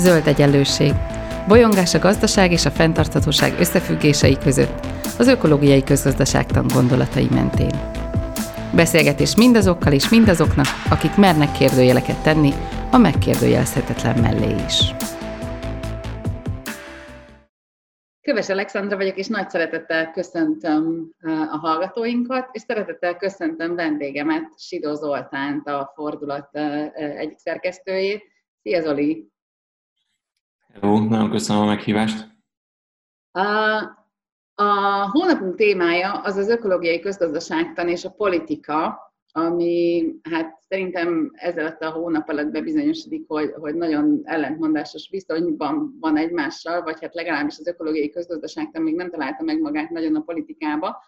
Zöld egyenlőség. Bolyongás a gazdaság és a fenntarthatóság összefüggései között, az ökológiai közgazdaságtan gondolatai mentén. Beszélgetés mindazokkal és mindazoknak, akik mernek kérdőjeleket tenni a megkérdőjelezhetetlen mellé is. Köves Alexandra vagyok, és nagy szeretettel köszöntöm a hallgatóinkat, és szeretettel köszöntöm vendégemet, Sidó Zoltánt, a Fordulat egyik szerkesztőjét. Szia Zoli! Hello, nagyon köszönöm a meghívást. A, a hónapunk témája az az ökológiai közgazdaságtan és a politika, ami hát szerintem ezzel a hónap alatt bebizonyosodik, hogy, hogy nagyon ellentmondásos viszonyban van egymással, vagy hát legalábbis az ökológiai közgazdaságtan még nem találta meg magát nagyon a politikába.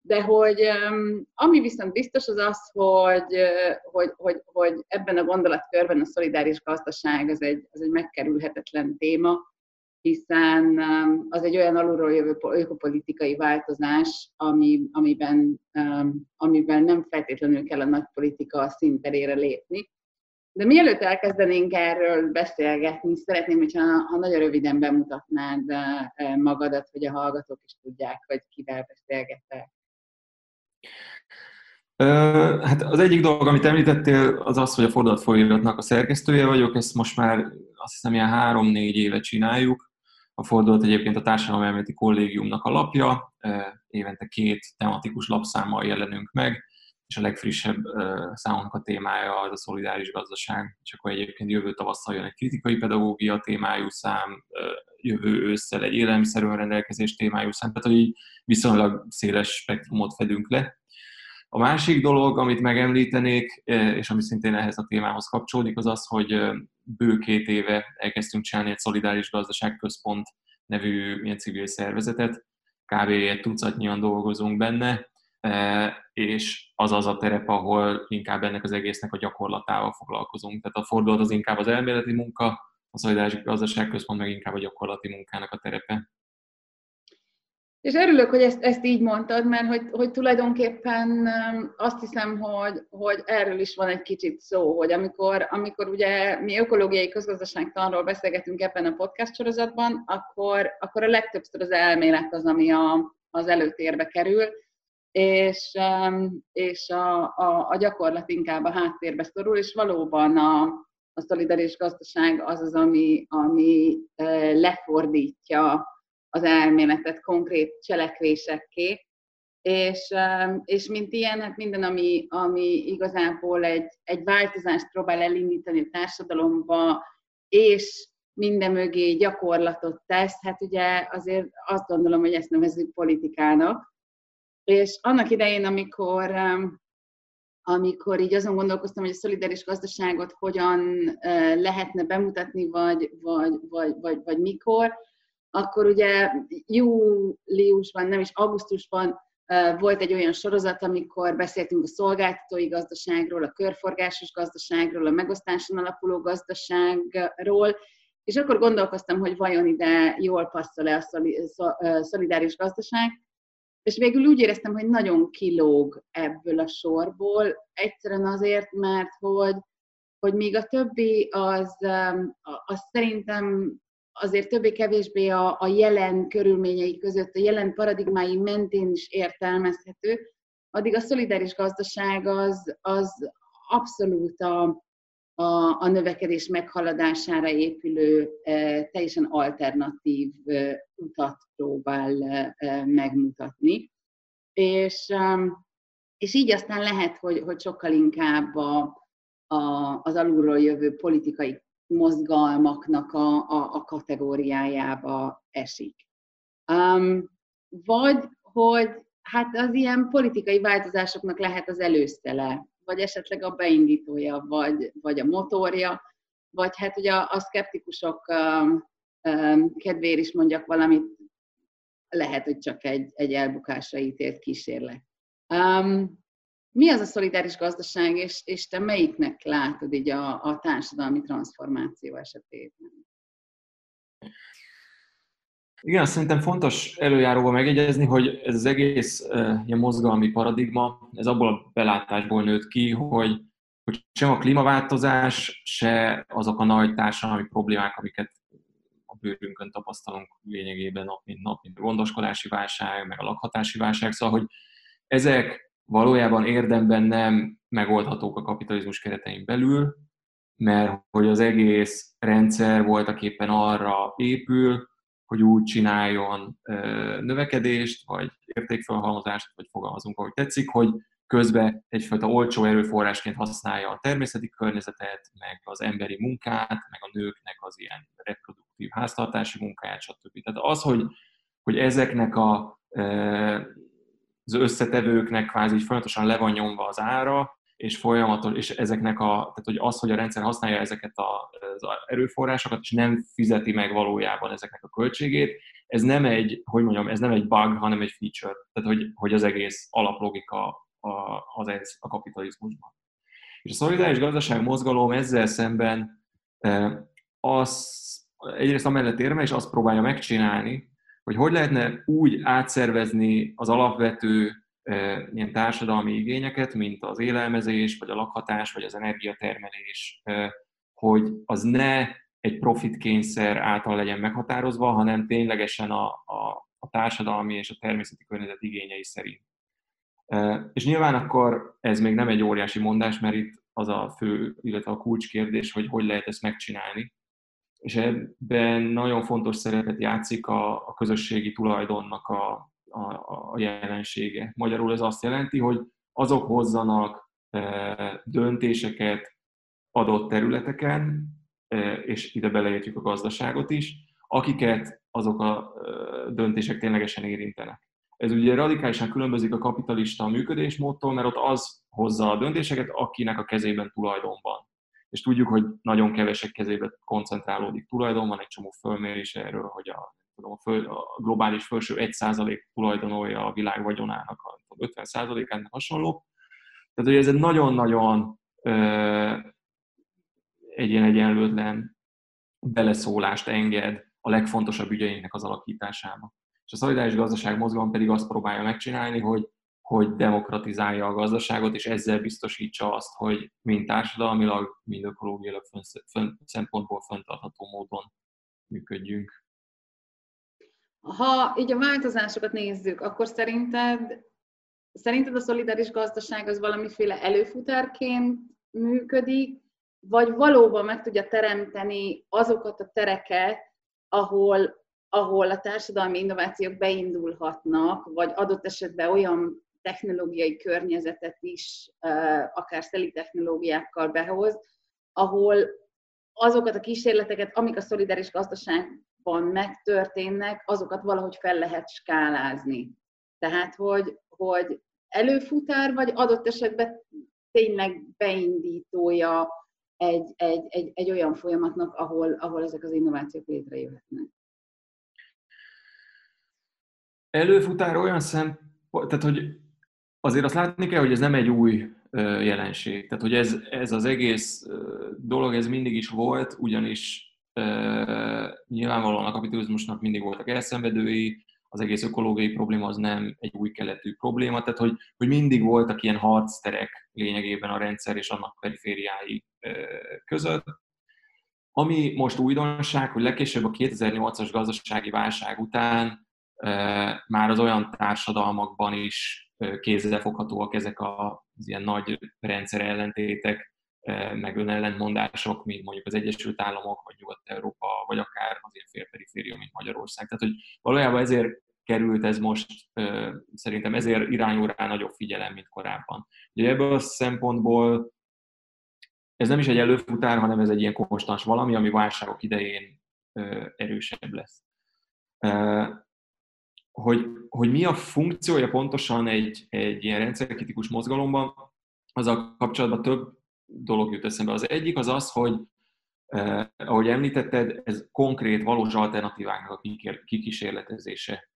De hogy ami viszont biztos az az, hogy, hogy, hogy, hogy ebben a gondolatkörben a szolidáris gazdaság az egy, az egy megkerülhetetlen téma, hiszen az egy olyan alulról jövő ökopolitikai változás, ami, amiben, amiben nem feltétlenül kell a nagy politika színterére lépni. De mielőtt elkezdenénk erről beszélgetni, szeretném, hogyha ha nagyon röviden bemutatnád uh, uh, magadat, hogy a hallgatók is tudják, hogy kivel beszélgetek. Hát az egyik dolog, amit említettél, az az, hogy a fordulat folyiratnak a szerkesztője vagyok, ezt most már azt hiszem ilyen három-négy éve csináljuk, a fordulat egyébként a Társadalomelméleti Kollégiumnak a lapja, évente két tematikus lapszámmal jelenünk meg, és a legfrissebb számunknak a témája az a szolidáris gazdaság, és akkor egyébként jövő tavasszal jön egy kritikai pedagógia témájú szám, jövő ősszel egy élelmiszer rendelkezés témájú szám, tehát hogy viszonylag széles spektrumot fedünk le. A másik dolog, amit megemlítenék, és ami szintén ehhez a témához kapcsolódik, az az, hogy bő két éve elkezdtünk csinálni egy szolidáris gazdaságközpont nevű ilyen civil szervezetet, kb. egy tucatnyian dolgozunk benne, és az az a terep, ahol inkább ennek az egésznek a gyakorlatával foglalkozunk. Tehát a fordulat az inkább az elméleti munka, a szolidáris gazdaságközpont meg inkább a gyakorlati munkának a terepe. És örülök, hogy ezt, ezt így mondtad, mert hogy, hogy tulajdonképpen azt hiszem, hogy, hogy erről is van egy kicsit szó, hogy amikor, amikor ugye mi ökológiai közgazdaságtanról beszélgetünk ebben a podcast sorozatban, akkor, akkor a legtöbbször az elmélet az, ami a, az előtérbe kerül, és, és a, a, a gyakorlat inkább a háttérbe szorul, és valóban a, a szolidaris gazdaság az az, ami, ami lefordítja az elméletet konkrét cselekvésekké, és, és mint ilyen, hát minden, ami, ami igazából egy, egy változást próbál elindítani a társadalomba, és minden mögé gyakorlatot tesz, hát ugye azért azt gondolom, hogy ezt nevezzük politikának. És annak idején, amikor, amikor így azon gondolkoztam, hogy a szolidáris gazdaságot hogyan uh, lehetne bemutatni, vagy, vagy, vagy, vagy, vagy mikor, akkor ugye júliusban, nem is augusztusban volt egy olyan sorozat, amikor beszéltünk a szolgáltatói gazdaságról, a körforgásos gazdaságról, a megosztáson alapuló gazdaságról, és akkor gondolkoztam, hogy vajon ide jól passzol-e a szolidáris gazdaság, és végül úgy éreztem, hogy nagyon kilóg ebből a sorból, egyszerűen azért, mert hogy, hogy még a többi az, az szerintem azért többé-kevésbé a, a jelen körülményei között, a jelen paradigmái mentén is értelmezhető, addig a szolidáris gazdaság az, az abszolút a, a, a növekedés meghaladására épülő, e, teljesen alternatív e, utat próbál e, megmutatni. És, és így aztán lehet, hogy, hogy sokkal inkább a, a, az alulról jövő politikai mozgalmaknak a, a, a kategóriájába esik. Um, vagy, hogy hát az ilyen politikai változásoknak lehet az előszele, vagy esetleg a beindítója, vagy, vagy a motorja, vagy hát ugye a, a szkeptikusok um, um, kedvéért is mondjak valamit, lehet, hogy csak egy, egy elbukásra ítélt kísérlet. Um, mi az a szolidáris gazdaság, és, és te melyiknek látod így a, a társadalmi transformáció esetében? Igen, szerintem fontos előjáróba megjegyezni, hogy ez az egész ilyen mozgalmi paradigma, ez abból a belátásból nőtt ki, hogy hogy sem a klímaváltozás, se azok a nagy társadalmi problémák, amiket a bőrünkön tapasztalunk lényegében nap mint nap, mint a gondoskodási válság, meg a lakhatási válság, szóval, hogy ezek valójában érdemben nem megoldhatók a kapitalizmus keretein belül, mert hogy az egész rendszer voltak éppen arra épül, hogy úgy csináljon növekedést, vagy értékfelhalmozást, vagy fogalmazunk, ahogy tetszik, hogy közben egyfajta olcsó erőforrásként használja a természeti környezetet, meg az emberi munkát, meg a nőknek az ilyen reproduktív háztartási munkáját, stb. Tehát az, hogy, hogy ezeknek a, az összetevőknek kvázi folyamatosan le van nyomva az ára, és folyamatos, és ezeknek a, tehát hogy az, hogy a rendszer használja ezeket az erőforrásokat, és nem fizeti meg valójában ezeknek a költségét, ez nem egy, hogy mondjam, ez nem egy bug, hanem egy feature. Tehát, hogy, hogy az egész alaplogika a, az ez a kapitalizmusban. És a szolidáris gazdaság mozgalom ezzel szemben e, az, egyrészt amellett érme, és azt próbálja megcsinálni, hogy hogy lehetne úgy átszervezni az alapvető ilyen társadalmi igényeket, mint az élelmezés, vagy a lakhatás, vagy az energiatermelés, hogy az ne egy profitkényszer által legyen meghatározva, hanem ténylegesen a, a, a társadalmi és a természeti környezet igényei szerint. És nyilván akkor ez még nem egy óriási mondás, mert itt az a fő, illetve a kulcskérdés, hogy hogy lehet ezt megcsinálni. És ebben nagyon fontos szerepet játszik a, a közösségi tulajdonnak a, a, a jelensége. Magyarul ez azt jelenti, hogy azok hozzanak e, döntéseket adott területeken, e, és ide beleértjük a gazdaságot is, akiket azok a e, döntések ténylegesen érintenek. Ez ugye radikálisan különbözik a kapitalista működésmódtól, mert ott az hozza a döntéseket, akinek a kezében tulajdon van. És tudjuk, hogy nagyon kevesek kezében koncentrálódik tulajdon, van egy csomó fölmérés erről, hogy a tudom, a, föl, a globális felső 1% tulajdonolja a világ vagyonának a 50%-ának hasonló. Tehát, hogy ez egy nagyon-nagyon egy ilyen egyenlőtlen beleszólást enged a legfontosabb ügyeinknek az alakításába. És a szolidáris gazdaság mozgalom pedig azt próbálja megcsinálni, hogy, hogy demokratizálja a gazdaságot, és ezzel biztosítsa azt, hogy mind társadalmilag, mind ökológiailag szempontból fenntartható módon működjünk. Ha így a változásokat nézzük, akkor szerinted, szerinted a szolidáris gazdaság az valamiféle előfutárként működik, vagy valóban meg tudja teremteni azokat a tereket, ahol, ahol a társadalmi innovációk beindulhatnak, vagy adott esetben olyan technológiai környezetet is, akár szeli technológiákkal behoz, ahol azokat a kísérleteket, amik a szolidáris gazdaság napon megtörténnek, azokat valahogy fel lehet skálázni. Tehát, hogy, hogy előfutár, vagy adott esetben tényleg beindítója egy, egy, egy, egy olyan folyamatnak, ahol, ahol ezek az innovációk létrejöhetnek. Előfutár olyan szem, tehát hogy azért azt látni kell, hogy ez nem egy új jelenség. Tehát, hogy ez, ez az egész dolog, ez mindig is volt, ugyanis nyilvánvalóan a kapitalizmusnak mindig voltak elszenvedői, az egész ökológiai probléma az nem egy új keletű probléma, tehát hogy, hogy mindig voltak ilyen harcterek lényegében a rendszer és annak perifériái között. Ami most újdonság, hogy legkésőbb a 2008-as gazdasági válság után már az olyan társadalmakban is kézzelfoghatóak ezek az ilyen nagy rendszer ellentétek, meg önellentmondások, mint mondjuk az Egyesült Államok, vagy Nyugat-Európa, vagy akár az ilyen félperiféria, mint Magyarország. Tehát, hogy valójában ezért került ez most, szerintem ezért irányul rá nagyobb figyelem, mint korábban. Ugye ebből a szempontból ez nem is egy előfutár, hanem ez egy ilyen konstans valami, ami válságok idején erősebb lesz. Hogy, hogy mi a funkciója pontosan egy, egy ilyen rendszerkritikus mozgalomban, a kapcsolatban több dolog jut eszembe. Az egyik az az, hogy eh, ahogy említetted, ez konkrét, valós alternatíváknak a kikísérletezése.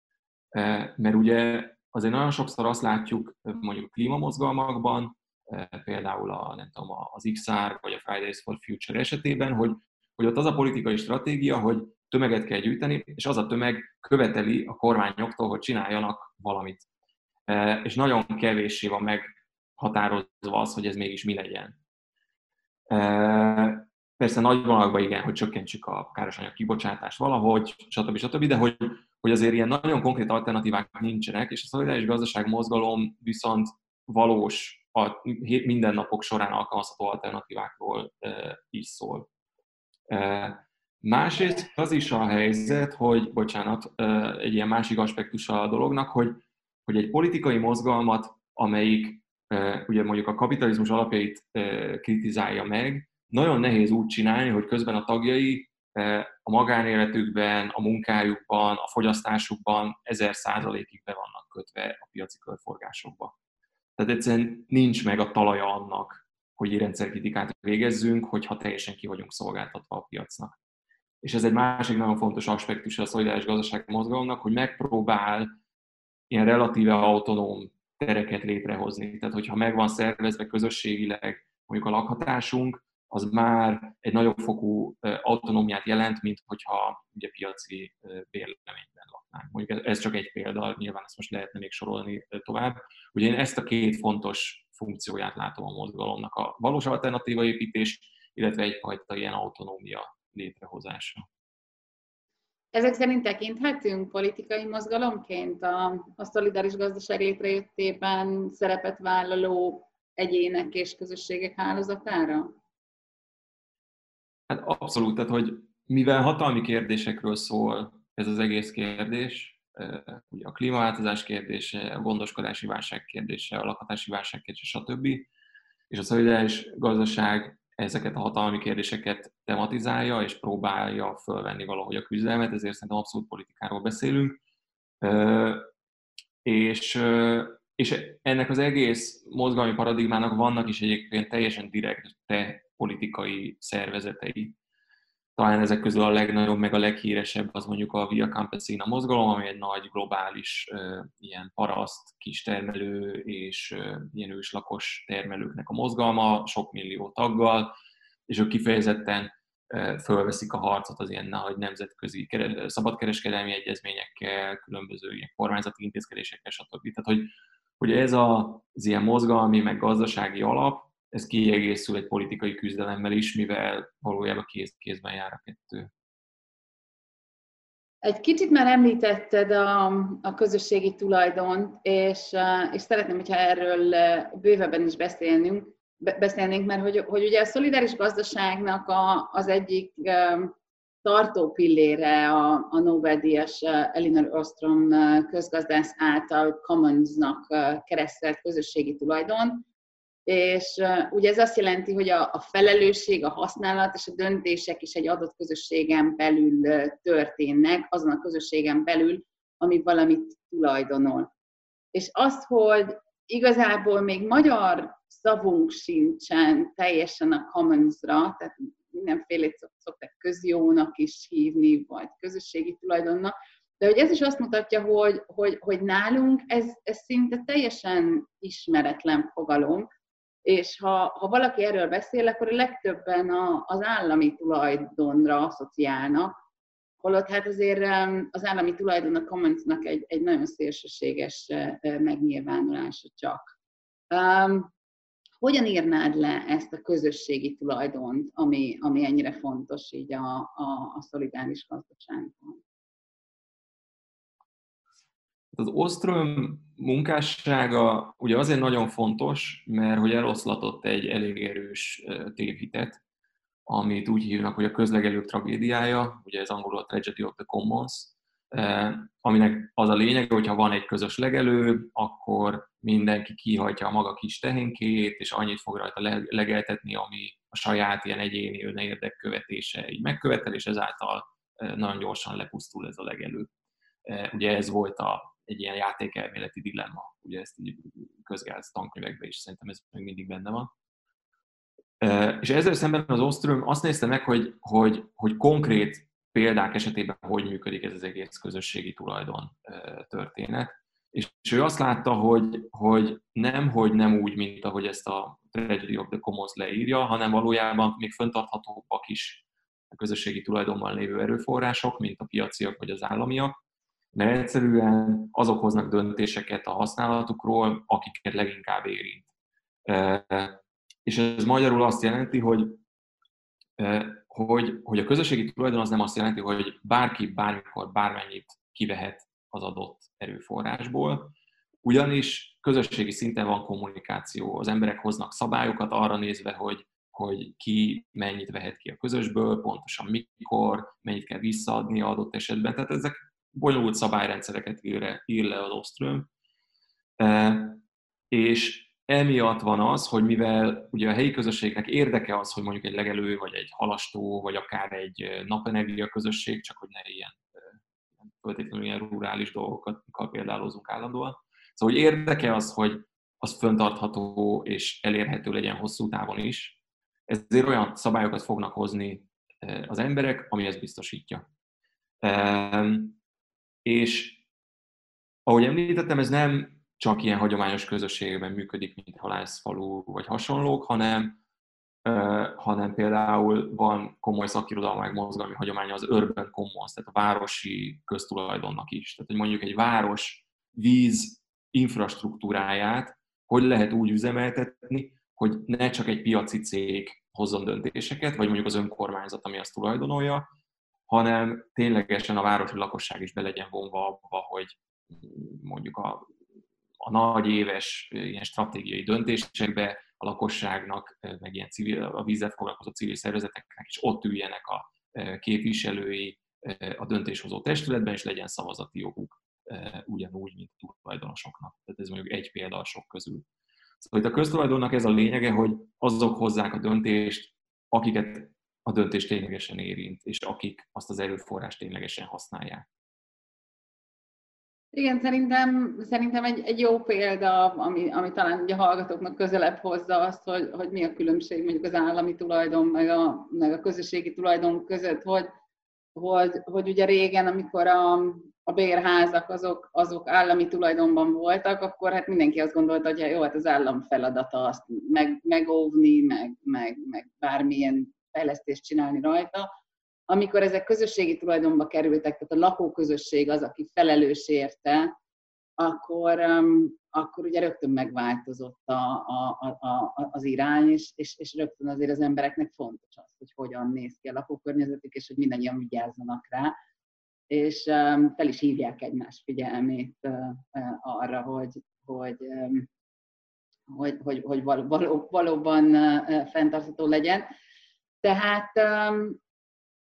Eh, mert ugye azért nagyon sokszor azt látjuk mondjuk klímamozgalmakban, eh, például a, nem tudom, az XR vagy a Fridays for Future esetében, hogy, hogy ott az a politikai stratégia, hogy tömeget kell gyűjteni, és az a tömeg követeli a kormányoktól, hogy csináljanak valamit. És nagyon kevéssé van meghatározva az, hogy ez mégis mi legyen. Persze nagy vonalakban igen, hogy csökkentsük a károsanyag kibocsátást valahogy, stb. stb., de hogy, hogy azért ilyen nagyon konkrét alternatívák nincsenek, és a szolidáris gazdaság mozgalom viszont valós a mindennapok során alkalmazható alternatívákról is szól. Másrészt az is a helyzet, hogy, bocsánat, egy ilyen másik aspektusa a dolognak, hogy, hogy egy politikai mozgalmat, amelyik ugye mondjuk a kapitalizmus alapjait kritizálja meg, nagyon nehéz úgy csinálni, hogy közben a tagjai a magánéletükben, a munkájukban, a fogyasztásukban ezer százalékig be vannak kötve a piaci körforgásokba. Tehát egyszerűen nincs meg a talaja annak, hogy rendszerkritikát végezzünk, hogyha teljesen ki vagyunk szolgáltatva a piacnak. És ez egy másik nagyon fontos aspektus a szolidáris gazdaság mozgalomnak, hogy megpróbál ilyen relatíve autonóm tereket létrehozni. Tehát, hogyha megvan szervezve közösségileg mondjuk a lakhatásunk, az már egy nagyobb fokú autonómiát jelent, mint hogyha ugye piaci bérleményben laknánk. Mondjuk ez csak egy példa, nyilván ezt most lehetne még sorolni tovább. Ugye én ezt a két fontos funkcióját látom a mozgalomnak, a valós alternatíva építés, illetve egyfajta ilyen autonómia létrehozása. Ezek szerint tekinthetünk politikai mozgalomként a, a szolidáris gazdaság létrejöttében szerepet vállaló egyének és közösségek hálózatára? Hát abszolút, tehát hogy mivel hatalmi kérdésekről szól ez az egész kérdés, ugye a klímaváltozás kérdése, a gondoskodási válság kérdése, a lakhatási válság kérdése, stb. És a szolidáris gazdaság ezeket a hatalmi kérdéseket tematizálja, és próbálja fölvenni valahogy a küzdelmet, ezért szerintem abszolút politikáról beszélünk. És, és ennek az egész mozgalmi paradigmának vannak is egyébként teljesen direkt politikai szervezetei. Talán ezek közül a legnagyobb, meg a leghíresebb az mondjuk a Via Campesina mozgalom, ami egy nagy globális ilyen paraszt, kistermelő és ilyen őslakos termelőknek a mozgalma, sok millió taggal, és ők kifejezetten fölveszik a harcot az ilyen nagy nemzetközi szabadkereskedelmi egyezményekkel, különböző ilyen kormányzati intézkedésekkel, stb. Tehát, hogy, hogy ez az ilyen mozgalmi, meg gazdasági alap, ez kiegészül egy politikai küzdelemmel is, mivel valójában kéz, kézben jár a kettő. Egy kicsit már említetted a, a közösségi tulajdont, és, és szeretném, hogyha erről bővebben is beszélnünk, beszélnénk, mert hogy, hogy ugye a szolidáris gazdaságnak a, az egyik tartó pillére a, a Nobel-díjas Elinor Ostrom közgazdász által Commons-nak keresztelt közösségi tulajdon, és uh, ugye ez azt jelenti, hogy a, a felelősség, a használat és a döntések is egy adott közösségen belül uh, történnek, azon a közösségen belül, ami valamit tulajdonol. És azt, hogy igazából még magyar szavunk sincsen teljesen a commons-ra, tehát mindenfélét szokták közjónak is hívni, vagy közösségi tulajdonnak, de hogy ez is azt mutatja, hogy, hogy, hogy nálunk ez, ez szinte teljesen ismeretlen fogalom, és ha, ha valaki erről beszél, akkor a legtöbben a, az állami tulajdonra asszociálnak, holott hát azért az állami tulajdon a Commonsnak egy, egy nagyon szélsőséges megnyilvánulása csak. Um, hogyan írnád le ezt a közösségi tulajdont, ami, ami ennyire fontos így a, a, a szolidáris gazdaságban? Az Ostrom munkássága ugye azért nagyon fontos, mert hogy eloszlatott egy elég erős tévhitet, amit úgy hívnak, hogy a közlegelők tragédiája, ugye ez angolul a Tragedy of the Commons, aminek az a lényege, hogyha van egy közös legelő, akkor mindenki kihajtja a maga kis tehénkét, és annyit fog rajta legeltetni, ami a saját ilyen egyéni érdekkövetése így megkövetel, és ezáltal nagyon gyorsan lepusztul ez a legelő. Ugye ez volt a egy ilyen játékelméleti dilemma. Ugye ezt így közgáz tankönyvekben is szerintem ez még mindig benne van. És ezzel szemben az Ostrom azt nézte meg, hogy, hogy, hogy konkrét példák esetében hogy működik ez az egész közösségi tulajdon történet. És ő azt látta, hogy, hogy nem, hogy nem úgy, mint ahogy ezt a Tragedy of the Commons leírja, hanem valójában még föntarthatóbbak is a közösségi tulajdonban lévő erőforrások, mint a piaciak vagy az államiak, mert egyszerűen azok hoznak döntéseket a használatukról, akiket leginkább érint. És ez magyarul azt jelenti, hogy hogy, hogy a közösségi tulajdon az nem azt jelenti, hogy bárki bármikor bármennyit kivehet az adott erőforrásból, ugyanis közösségi szinten van kommunikáció. Az emberek hoznak szabályokat arra nézve, hogy, hogy ki mennyit vehet ki a közösből, pontosan mikor, mennyit kell visszaadni adott esetben. Tehát ezek bonyolult szabályrendszereket ír, ír le az Oström. E, és emiatt van az, hogy mivel ugye a helyi közösségnek érdeke az, hogy mondjuk egy legelő, vagy egy halastó, vagy akár egy napenergia közösség, csak hogy ne ilyen feltétlenül ilyen rurális dolgokat példálozunk állandóan. Szóval hogy érdeke az, hogy az föntartható és elérhető legyen hosszú távon is, ezért olyan szabályokat fognak hozni az emberek, ami ezt biztosítja. És ahogy említettem, ez nem csak ilyen hagyományos közösségben működik, mint halászfalú vagy hasonlók, hanem, hanem például van komoly szakirodalmi mozgalmi hagyománya az urban commons, tehát a városi köztulajdonnak is. Tehát, hogy mondjuk egy város víz infrastruktúráját hogy lehet úgy üzemeltetni, hogy ne csak egy piaci cég hozzon döntéseket, vagy mondjuk az önkormányzat, ami azt tulajdonolja, hanem ténylegesen a városi lakosság is be legyen vonva abba, hogy mondjuk a, a nagy éves ilyen stratégiai döntésekbe a lakosságnak, meg ilyen civil, a vízzel foglalkozó civil szervezeteknek is ott üljenek a képviselői a döntéshozó testületben, és legyen szavazati joguk ugyanúgy, mint a tulajdonosoknak. Tehát ez mondjuk egy példa a sok közül. Szóval itt a köztulajdonnak ez a lényege, hogy azok hozzák a döntést, akiket a döntés ténylegesen érint, és akik azt az erőforrást ténylegesen használják. Igen, szerintem, szerintem egy, egy jó példa, ami, ami talán ugye a hallgatóknak közelebb hozza azt, hogy, hogy mi a különbség mondjuk az állami tulajdon meg a, meg a közösségi tulajdon között, hogy, hogy, hogy ugye régen, amikor a, a bérházak azok, azok állami tulajdonban voltak, akkor hát mindenki azt gondolta, hogy jó, hát az állam feladata azt meg, megóvni, meg, meg, meg bármilyen fejlesztést csinálni rajta. Amikor ezek közösségi tulajdonba kerültek, tehát a lakóközösség az, aki felelős érte, akkor, um, akkor ugye rögtön megváltozott a, a, a, az irány, és, és, és rögtön azért az embereknek fontos az, hogy hogyan néz ki a lakókörnyezetük, és hogy mindannyian vigyázzanak rá és um, fel is hívják egymás figyelmét uh, uh, arra, hogy, hogy, um, hogy, hogy, hogy való, valóban uh, fenntartható legyen. Tehát,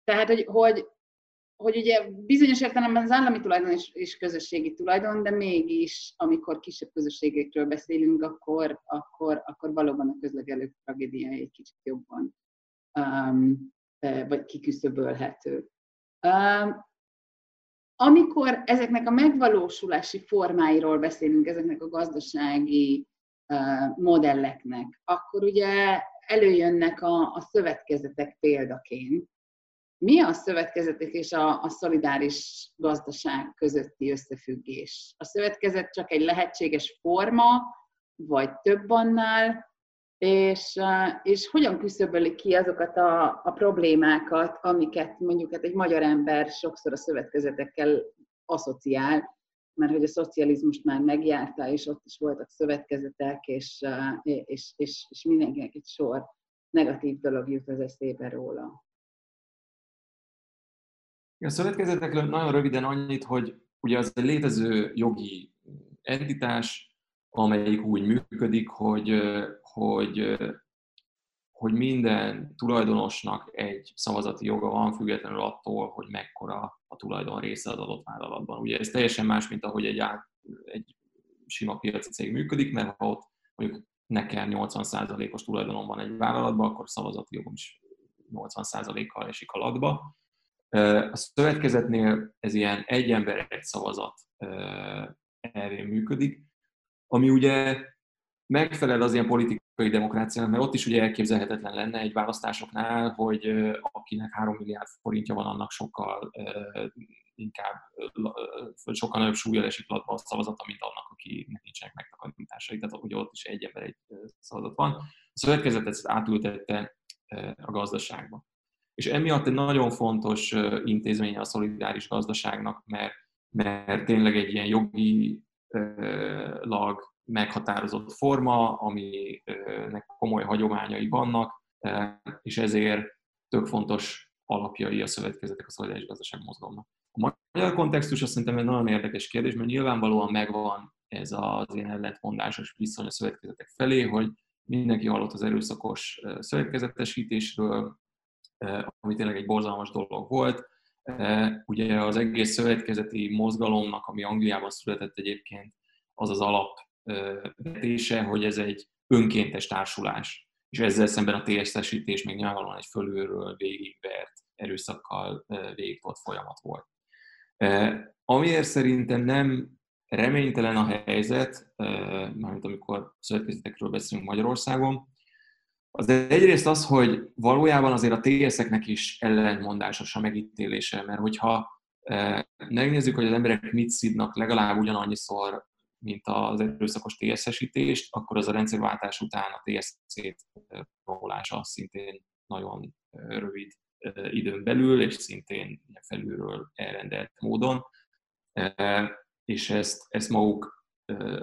tehát hogy, hogy, hogy ugye bizonyos értelemben az állami tulajdon is, is közösségi tulajdon, de mégis, amikor kisebb közösségekről beszélünk, akkor, akkor, akkor valóban a közlegelők tragédiája egy kicsit jobban um, vagy kiküszöbölhető. Um, amikor ezeknek a megvalósulási formáiról beszélünk, ezeknek a gazdasági modelleknek, akkor ugye előjönnek a, a szövetkezetek példaként. Mi a szövetkezetek és a, a szolidáris gazdaság közötti összefüggés? A szövetkezet csak egy lehetséges forma, vagy több annál, és, és hogyan küszöbölik ki azokat a, a problémákat, amiket mondjuk hát egy magyar ember sokszor a szövetkezetekkel asszociál, mert hogy a szocializmust már megjárta, és ott is voltak szövetkezetek, és, és, és, és mindenkinek egy sor negatív dolog jut az eszébe róla. A szövetkezetekről nagyon röviden annyit, hogy ugye az egy létező jogi entitás, amelyik úgy működik, hogy, hogy, hogy minden tulajdonosnak egy szavazati joga van, függetlenül attól, hogy mekkora a tulajdon része az adott vállalatban. Ugye ez teljesen más, mint ahogy egy, át, egy sima piaci cég működik, mert ha ott mondjuk nekem 80%-os tulajdonom van egy vállalatban, akkor szavazati jogom is 80%-kal esik alatba. A szövetkezetnél ez ilyen egy ember, egy szavazat erre működik, ami ugye megfelel az ilyen politikai demokráciának, mert ott is ugye elképzelhetetlen lenne egy választásoknál, hogy akinek 3 milliárd forintja van, annak sokkal inkább sokkal nagyobb súlya esik a szavazata, mint annak, akinek nincsenek megtakarításai. Tehát ugye ott is egy ember egy szavazat van. A szövetkezet ezt átültette a gazdaságba. És emiatt egy nagyon fontos intézménye a szolidáris gazdaságnak, mert, mert tényleg egy ilyen jogi lag meghatározott forma, aminek komoly hagyományai vannak, és ezért tök fontos alapjai a szövetkezetek a szolidáris gazdaság mozgalomnak. A magyar kontextus azt szerintem egy nagyon érdekes kérdés, mert nyilvánvalóan megvan ez az ilyen ellentmondásos viszony a szövetkezetek felé, hogy mindenki hallott az erőszakos szövetkezetesítésről, ami tényleg egy borzalmas dolog volt. Ugye az egész szövetkezeti mozgalomnak, ami Angliában született egyébként, az az alapvetése, hogy ez egy önkéntes társulás. És ezzel szemben a TSZ-esítés még nyilvánvalóan egy fölülről végigvert, erőszakkal végigtolt folyamat volt. Amiért szerintem nem reménytelen a helyzet, mármint amikor szövetkezetekről beszélünk Magyarországon, az egyrészt az, hogy valójában azért a TSZ-eknek is ellentmondásos a megítélése, mert hogyha megnézzük, hogy az emberek mit szidnak legalább ugyanannyiszor, mint az erőszakos TSZ-esítést, akkor az a rendszerváltás után a TSZ-t roholása szintén nagyon rövid időn belül, és szintén felülről elrendelt módon. És ezt, ezt maguk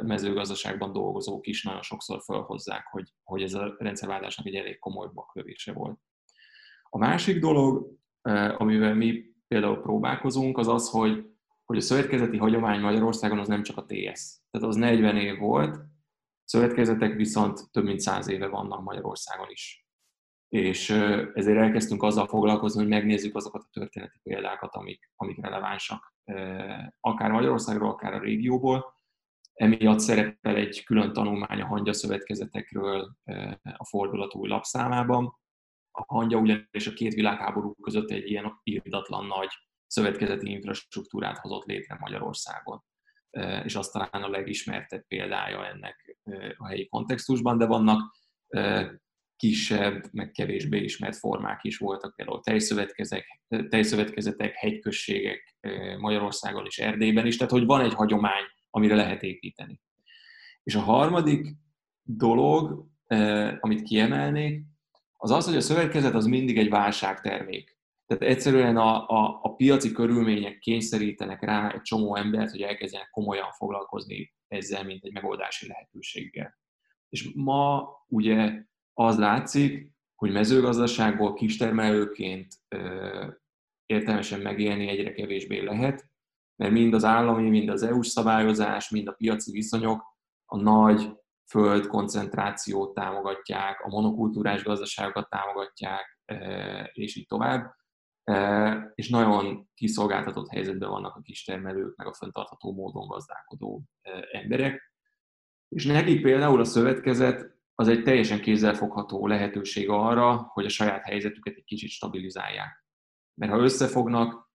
mezőgazdaságban dolgozók is nagyon sokszor felhozzák, hogy, hogy ez a rendszerváltásnak egy elég komoly baklövése volt. A másik dolog, amivel mi például próbálkozunk, az az, hogy, hogy a szövetkezeti hagyomány Magyarországon az nem csak a TS. Tehát az 40 év volt, szövetkezetek viszont több mint 100 éve vannak Magyarországon is. És ezért elkezdtünk azzal foglalkozni, hogy megnézzük azokat a történeti példákat, amik, amik relevánsak, akár Magyarországról, akár a régióból, Emiatt szerepel egy külön tanulmány a hangya szövetkezetekről a fordulat új lapszámában. A hangya ugyanis a két világháború között egy ilyen írdatlan nagy szövetkezeti infrastruktúrát hozott létre Magyarországon. És az talán a legismertebb példája ennek a helyi kontextusban, de vannak kisebb, meg kevésbé ismert formák is voltak, például tejszövetkezetek, tejszövetkezetek hegyközségek Magyarországon és Erdélyben is, tehát hogy van egy hagyomány amire lehet építeni. És a harmadik dolog, amit kiemelnék, az az, hogy a szövetkezet az mindig egy válságtermék. Tehát egyszerűen a, a, a piaci körülmények kényszerítenek rá egy csomó embert, hogy elkezdjenek komolyan foglalkozni ezzel, mint egy megoldási lehetőséggel. És ma ugye az látszik, hogy mezőgazdaságból kistermelőként ö, értelmesen megélni egyre kevésbé lehet, mert mind az állami, mind az EU-s szabályozás, mind a piaci viszonyok a nagy föld koncentrációt támogatják, a monokultúrás gazdaságokat támogatják, és így tovább. És nagyon kiszolgáltatott helyzetben vannak a kistermelők, meg a fenntartható módon gazdálkodó emberek. És nekik például a szövetkezet az egy teljesen kézzelfogható lehetőség arra, hogy a saját helyzetüket egy kicsit stabilizálják. Mert ha összefognak,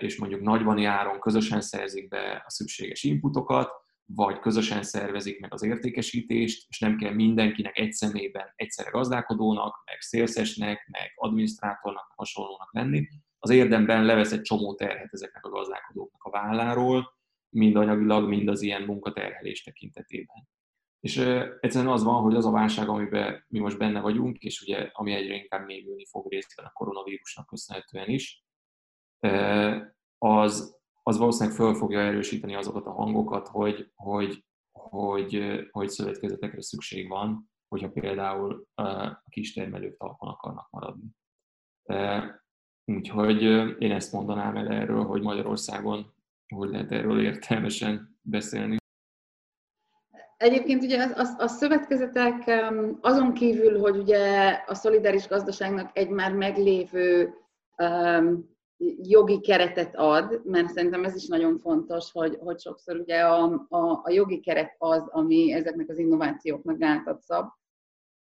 és mondjuk nagybani áron közösen szerzik be a szükséges inputokat, vagy közösen szervezik meg az értékesítést, és nem kell mindenkinek egy személyben egyszerre gazdálkodónak, meg szélszesnek, meg adminisztrátornak, hasonlónak lenni. Az érdemben levesz egy csomó terhet ezeknek a gazdálkodóknak a válláról, mind anyagilag, mind az ilyen munkaterhelés tekintetében. És egyszerűen az van, hogy az a válság, amiben mi most benne vagyunk, és ugye ami egyre inkább mélyülni fog részben a koronavírusnak köszönhetően is, az, az valószínűleg föl fogja erősíteni azokat a hangokat, hogy, hogy, hogy, hogy szövetkezetekre szükség van, hogyha például a kistermelők talpon akarnak maradni. Úgyhogy én ezt mondanám el erről, hogy Magyarországon hogy lehet erről értelmesen beszélni. Egyébként ugye a, a, a szövetkezetek azon kívül, hogy ugye a szolidáris gazdaságnak egy már meglévő jogi keretet ad, mert szerintem ez is nagyon fontos, hogy, hogy sokszor ugye a, a, a jogi keret az, ami ezeknek az innovációknak gátat szab.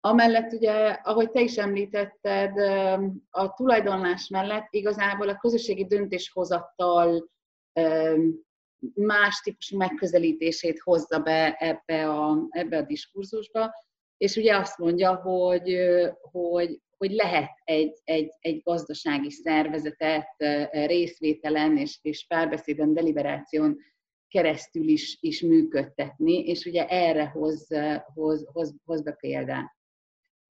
Amellett ugye, ahogy te is említetted, a tulajdonlás mellett igazából a közösségi döntéshozattal más típusú megközelítését hozza be ebbe a, ebbe a diskurzusba, és ugye azt mondja, hogy, hogy hogy lehet egy, egy, egy gazdasági szervezetet részvételen és, és párbeszéden, deliberáción keresztül is, is működtetni, és ugye erre hoz, hoz, hoz, hoz be példát.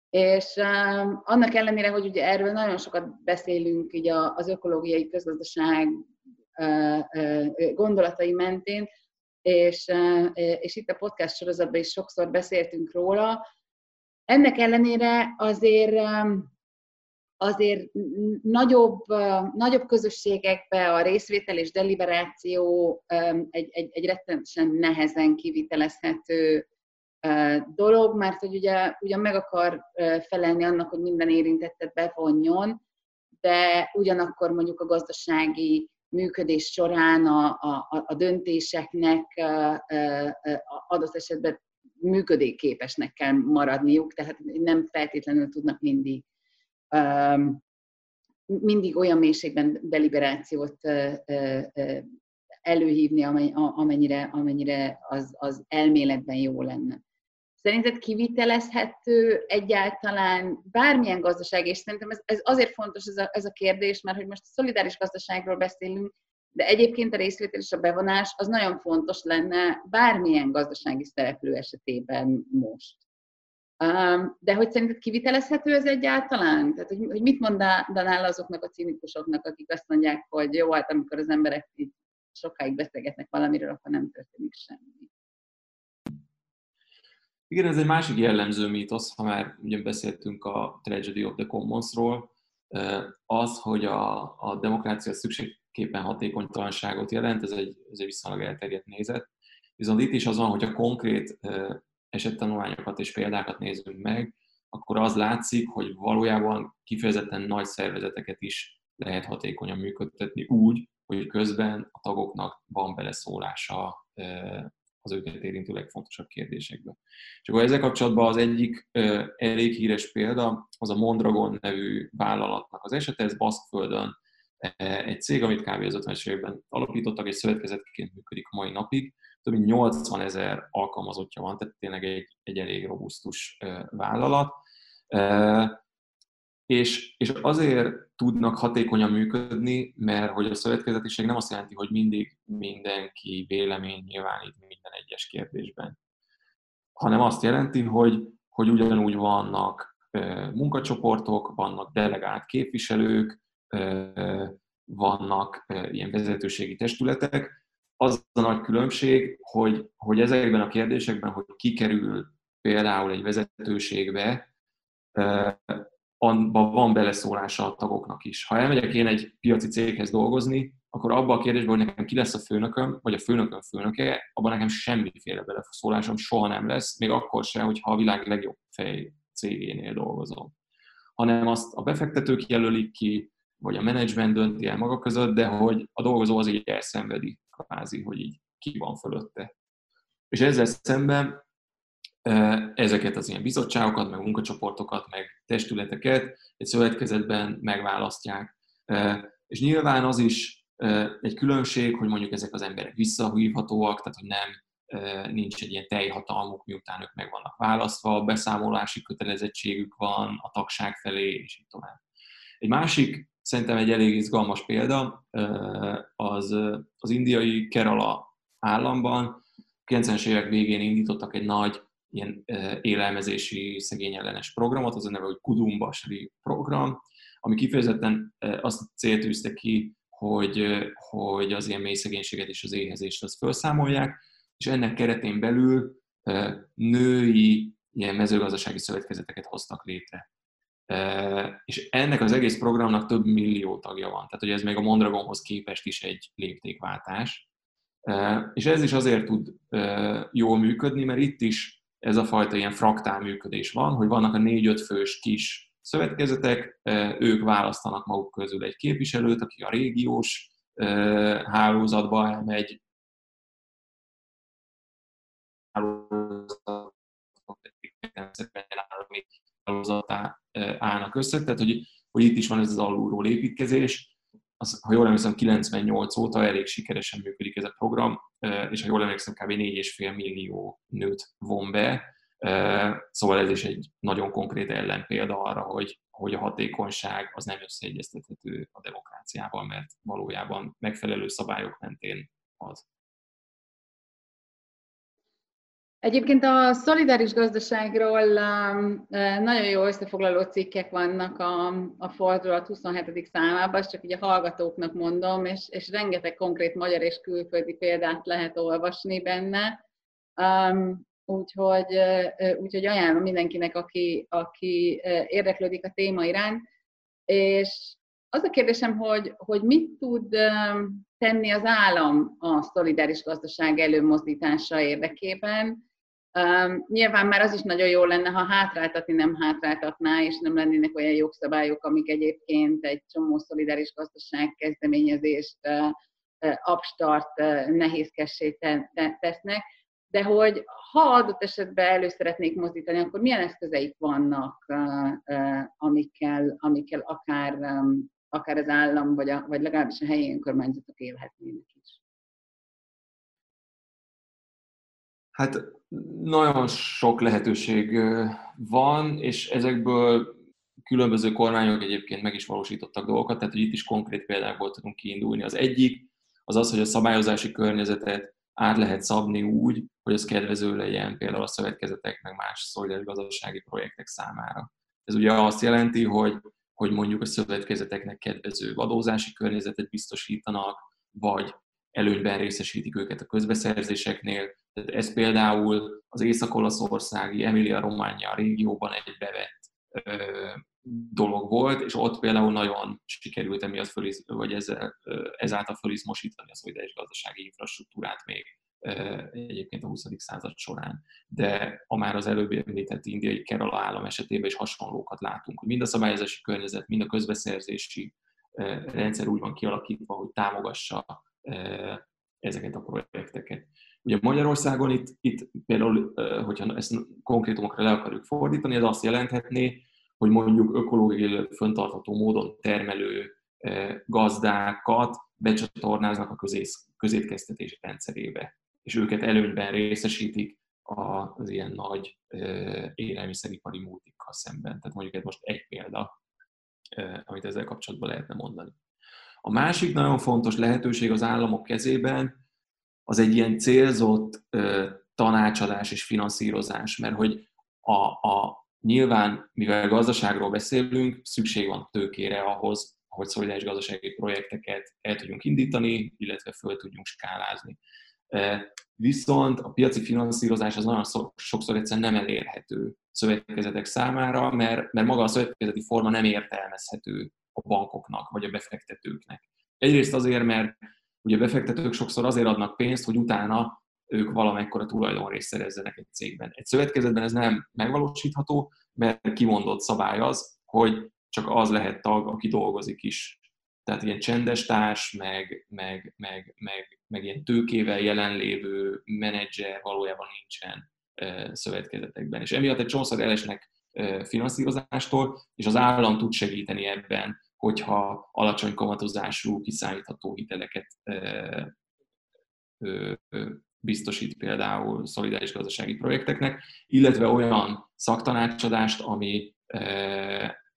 És um, annak ellenére, hogy ugye erről nagyon sokat beszélünk így az ökológiai közgazdaság uh, uh, gondolatai mentén, és, uh, és itt a podcast sorozatban is sokszor beszéltünk róla, ennek ellenére azért azért nagyobb, nagyobb közösségekbe a részvétel és deliberáció egy, egy, egy rettenetesen nehezen kivitelezhető dolog, mert hogy ugye, ugye meg akar felelni annak, hogy minden érintettet bevonjon, de ugyanakkor mondjuk a gazdasági működés során a, a, a döntéseknek adott esetben működékképesnek kell maradniuk, tehát nem feltétlenül tudnak mindig mindig olyan mélységben deliberációt előhívni, amennyire, amennyire az, az elméletben jó lenne. Szerinted kivitelezhető egyáltalán bármilyen gazdaság, és szerintem ez, ez azért fontos ez a, ez a kérdés, mert hogy most a szolidáris gazdaságról beszélünk, de egyébként a részvétel és a bevonás az nagyon fontos lenne bármilyen gazdasági szereplő esetében most. De hogy szerinted kivitelezhető ez egyáltalán? Tehát, hogy, hogy mit mondanál azoknak a cinikusoknak, akik azt mondják, hogy jó, hát amikor az emberek így sokáig beszélgetnek valamiről, akkor nem történik semmi. Igen, ez egy másik jellemző mítosz, ha már ugye beszéltünk a Tragedy of the Commons-ról, az, hogy a, a demokrácia szükségképpen hatékonytalanságot jelent, ez egy, ez egy viszonylag elterjedt nézet. Viszont itt is az van, a konkrét esettanulmányokat és példákat nézünk meg, akkor az látszik, hogy valójában kifejezetten nagy szervezeteket is lehet hatékonyan működtetni úgy, hogy közben a tagoknak van beleszólása az őket érintő legfontosabb kérdésekbe. És akkor ezzel kapcsolatban az egyik elég híres példa, az a Mondragon nevű vállalatnak az esete, ez Baszkföldön egy cég, amit kb. az 50-es években alapítottak, és szövetkezetként működik a mai napig. Több mint 80 ezer alkalmazottja van, tehát tényleg egy, egy elég robusztus vállalat és, és azért tudnak hatékonyan működni, mert hogy a szövetkezetiség nem azt jelenti, hogy mindig mindenki vélemény nyilvánít minden egyes kérdésben, hanem azt jelenti, hogy, hogy ugyanúgy vannak munkacsoportok, vannak delegált képviselők, vannak ilyen vezetőségi testületek. Az a nagy különbség, hogy, hogy ezekben a kérdésekben, hogy kikerül például egy vezetőségbe, abban van beleszólása a tagoknak is. Ha elmegyek én egy piaci céghez dolgozni, akkor abban a kérdésben, hogy nekem ki lesz a főnököm, vagy a főnököm főnöke, abban nekem semmiféle beleszólásom soha nem lesz, még akkor sem, hogyha a világ legjobb fej cégénél dolgozom. Hanem azt a befektetők jelölik ki, vagy a menedzsment dönti el maga között, de hogy a dolgozó az így elszenvedi, kvázi, hogy így ki van fölötte. És ezzel szemben ezeket az ilyen bizottságokat, meg munkacsoportokat, meg testületeket egy szövetkezetben megválasztják. És nyilván az is egy különbség, hogy mondjuk ezek az emberek visszahívhatóak, tehát hogy nem nincs egy ilyen teljhatalmuk, miután ők meg vannak választva, beszámolási kötelezettségük van a tagság felé, és így tovább. Egy másik, szerintem egy elég izgalmas példa, az, az indiai Kerala államban 90-es évek végén indítottak egy nagy ilyen élelmezési szegényellenes programot, az a neve, hogy Kudumbasri program, ami kifejezetten azt céltűzte ki, hogy, hogy az ilyen mély szegénységet és az éhezést azt felszámolják, és ennek keretén belül női ilyen mezőgazdasági szövetkezeteket hoztak létre. És ennek az egész programnak több millió tagja van, tehát hogy ez még a Mondragonhoz képest is egy léptékváltás. És ez is azért tud jól működni, mert itt is ez a fajta ilyen fraktál működés van, hogy vannak a négy-öt fős kis szövetkezetek, ők választanak maguk közül egy képviselőt, aki a régiós hálózatba elmegy, hálózatá állnak össze, tehát hogy, hogy itt is van ez az alulról építkezés, az, ha jól emlékszem, 98 óta elég sikeresen működik ez a program, és ha jól emlékszem, kb. 4,5 millió nőt von be, szóval ez is egy nagyon konkrét ellenpélda arra, hogy, hogy a hatékonyság az nem összeegyeztethető a demokráciával, mert valójában megfelelő szabályok mentén az. Egyébként a szolidáris gazdaságról um, nagyon jó összefoglaló cikkek vannak a, a fordulat 27. számában, csak ugye a hallgatóknak mondom, és, és rengeteg konkrét magyar és külföldi példát lehet olvasni benne. Um, úgyhogy, úgyhogy ajánlom mindenkinek, aki, aki érdeklődik a téma iránt. És az a kérdésem, hogy, hogy mit tud tenni az állam a szolidáris gazdaság előmozdítása érdekében. Nyilván már az is nagyon jó lenne, ha hátráltatni nem hátráltatná, és nem lennének olyan jogszabályok, amik egyébként egy csomó szolidáris gazdaság kezdeményezést abstart nehézkessé tesznek, de hogy ha adott esetben elő szeretnék mozdítani, akkor milyen eszközeik vannak, amikkel, amikkel akár, akár az állam, vagy, a, vagy legalábbis a helyi önkormányzatok élhetnének is? Hát nagyon sok lehetőség van, és ezekből különböző kormányok egyébként meg is valósítottak dolgokat, tehát hogy itt is konkrét példákból tudunk kiindulni. Az egyik az az, hogy a szabályozási környezetet át lehet szabni úgy, hogy az kedvező legyen például a szövetkezetek, meg más szolidáris gazdasági projektek számára. Ez ugye azt jelenti, hogy, hogy mondjuk a szövetkezeteknek kedvező adózási környezetet biztosítanak, vagy előnyben részesítik őket a közbeszerzéseknél. Tehát ez például az észak-olaszországi Emilia-Románia régióban egy bevett dolog volt, és ott például nagyon sikerült emiatt föliz, vagy ezzel, ezáltal fölizmosítani a szolidáris gazdasági infrastruktúrát még egyébként a 20. század során. De a már az előbb említett indiai Kerala állam esetében is hasonlókat látunk, hogy mind a szabályozási környezet, mind a közbeszerzési rendszer úgy van kialakítva, hogy támogassa ezeket a projekteket. Ugye Magyarországon itt, itt például, hogyha ezt konkrétumokra le akarjuk fordítani, ez azt jelenthetné, hogy mondjuk ökológiai föntartható módon termelő gazdákat becsatornáznak a közész, közétkeztetés rendszerébe, és őket előnyben részesítik az ilyen nagy élelmiszeripari multikkal szemben. Tehát mondjuk ez most egy példa, amit ezzel kapcsolatban lehetne mondani. A másik nagyon fontos lehetőség az államok kezében, az egy ilyen célzott tanácsadás és finanszírozás, mert hogy a, a, Nyilván, mivel gazdaságról beszélünk, szükség van tőkére ahhoz, hogy szolidáris gazdasági projekteket el tudjunk indítani, illetve föl tudjunk skálázni. Viszont a piaci finanszírozás az nagyon sokszor egyszerűen nem elérhető szövetkezetek számára, mert, mert maga a szövetkezeti forma nem értelmezhető a bankoknak vagy a befektetőknek. Egyrészt azért, mert ugye a befektetők sokszor azért adnak pénzt, hogy utána ők valamekkora tulajdonrészt szerezzenek egy cégben. Egy szövetkezetben ez nem megvalósítható, mert kimondott szabály az, hogy csak az lehet tag, aki dolgozik is. Tehát ilyen csendes társ, meg, meg, meg, meg, meg ilyen tőkével jelenlévő menedzser valójában nincsen szövetkezetekben. És emiatt egy csomószor elesnek finanszírozástól, és az állam tud segíteni ebben, hogyha alacsony kamatozású, kiszállítható hiteleket biztosít például szolidáris gazdasági projekteknek, illetve olyan szaktanácsadást, ami,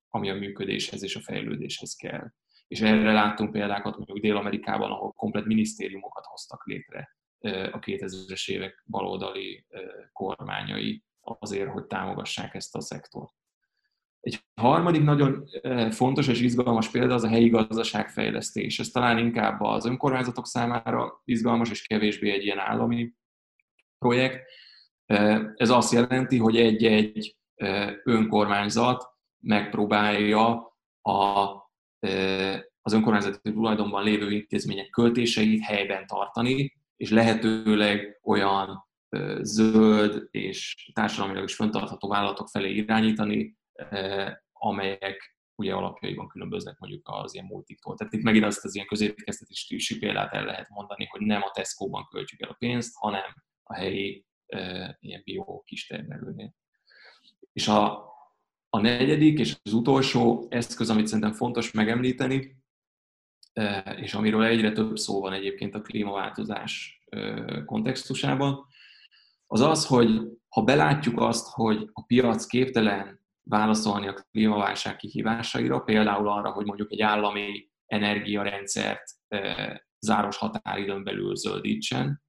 ami a működéshez és a fejlődéshez kell. És erre láttunk példákat mondjuk Dél-Amerikában, ahol komplet minisztériumokat hoztak létre a 2000-es évek baloldali kormányai azért, hogy támogassák ezt a szektort. Egy harmadik nagyon fontos és izgalmas példa az a helyi gazdaságfejlesztés. Ez talán inkább az önkormányzatok számára izgalmas, és kevésbé egy ilyen állami projekt. Ez azt jelenti, hogy egy-egy önkormányzat megpróbálja a, az önkormányzati tulajdonban lévő intézmények költéseit helyben tartani, és lehetőleg olyan zöld és társadalmilag is föntartható vállalatok felé irányítani, amelyek ugye alapjaiban különböznek mondjuk az ilyen multiktól. Tehát itt megint azt az ilyen középkeztetési példát el lehet mondani, hogy nem a Tesco-ban költjük el a pénzt, hanem a helyi e, ilyen bio kistermelőnél. És a, a negyedik és az utolsó eszköz, amit szerintem fontos megemlíteni, és amiről egyre több szó van egyébként a klímaváltozás kontextusában, az az, hogy ha belátjuk azt, hogy a piac képtelen válaszolni a klímaválság kihívásaira, például arra, hogy mondjuk egy állami energiarendszert záros határidőn belül zöldítsen,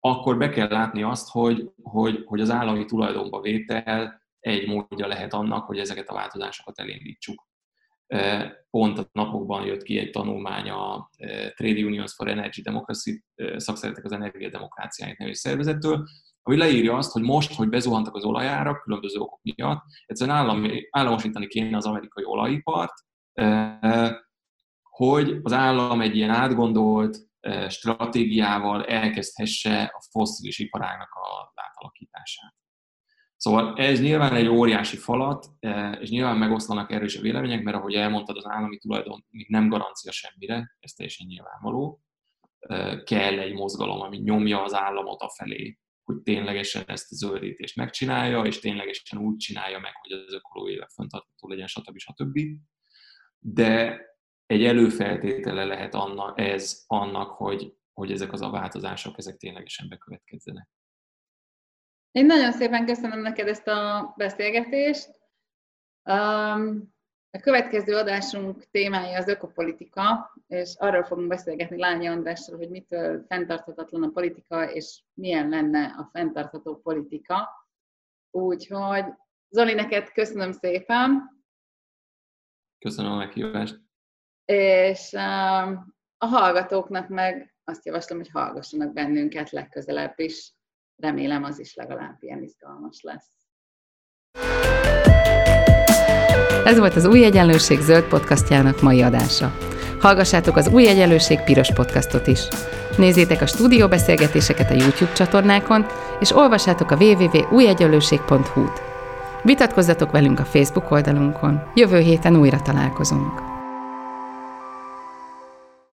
akkor be kell látni azt, hogy, hogy, hogy az állami tulajdonba vétel egy módja lehet annak, hogy ezeket a változásokat elindítsuk. Pont a napokban jött ki egy tanulmány a Trade Unions for Energy Democracy, szakszeretek az energiademokráciáit nevű szervezettől, ami leírja azt, hogy most, hogy bezuhantak az olajárak különböző okok miatt, egyszerűen állami, államosítani kéne az amerikai olajipart, hogy az állam egy ilyen átgondolt stratégiával elkezdhesse a fosszilis iparágnak a átalakítását. Szóval ez nyilván egy óriási falat, és nyilván megoszlanak erős a vélemények, mert ahogy elmondtad, az állami tulajdon még nem garancia semmire, ez teljesen nyilvánvaló. Kell egy mozgalom, ami nyomja az államot afelé, hogy ténylegesen ezt a zöldítést megcsinálja, és ténylegesen úgy csinálja meg, hogy az ökológiailag fenntartható legyen, stb. stb. De egy előfeltétele lehet annak, ez annak, hogy, hogy ezek az a változások, ezek ténylegesen bekövetkezzenek. Én nagyon szépen köszönöm neked ezt a beszélgetést. A következő adásunk témája az ökopolitika, és arról fogunk beszélgetni Lányi Andrással, hogy mitől fenntarthatatlan a politika, és milyen lenne a fenntartható politika. Úgyhogy Zoli, neked köszönöm szépen. Köszönöm a meghívást. És um, a hallgatóknak meg azt javaslom, hogy hallgassanak bennünket legközelebb is. Remélem az is legalább ilyen izgalmas lesz. Ez volt az Új Egyenlőség zöld podcastjának mai adása. Hallgassátok az Új Egyenlőség piros podcastot is. Nézzétek a stúdióbeszélgetéseket a YouTube csatornákon, és olvassátok a www.újegyenlőség.hu-t. Vitatkozzatok velünk a Facebook oldalunkon. Jövő héten újra találkozunk.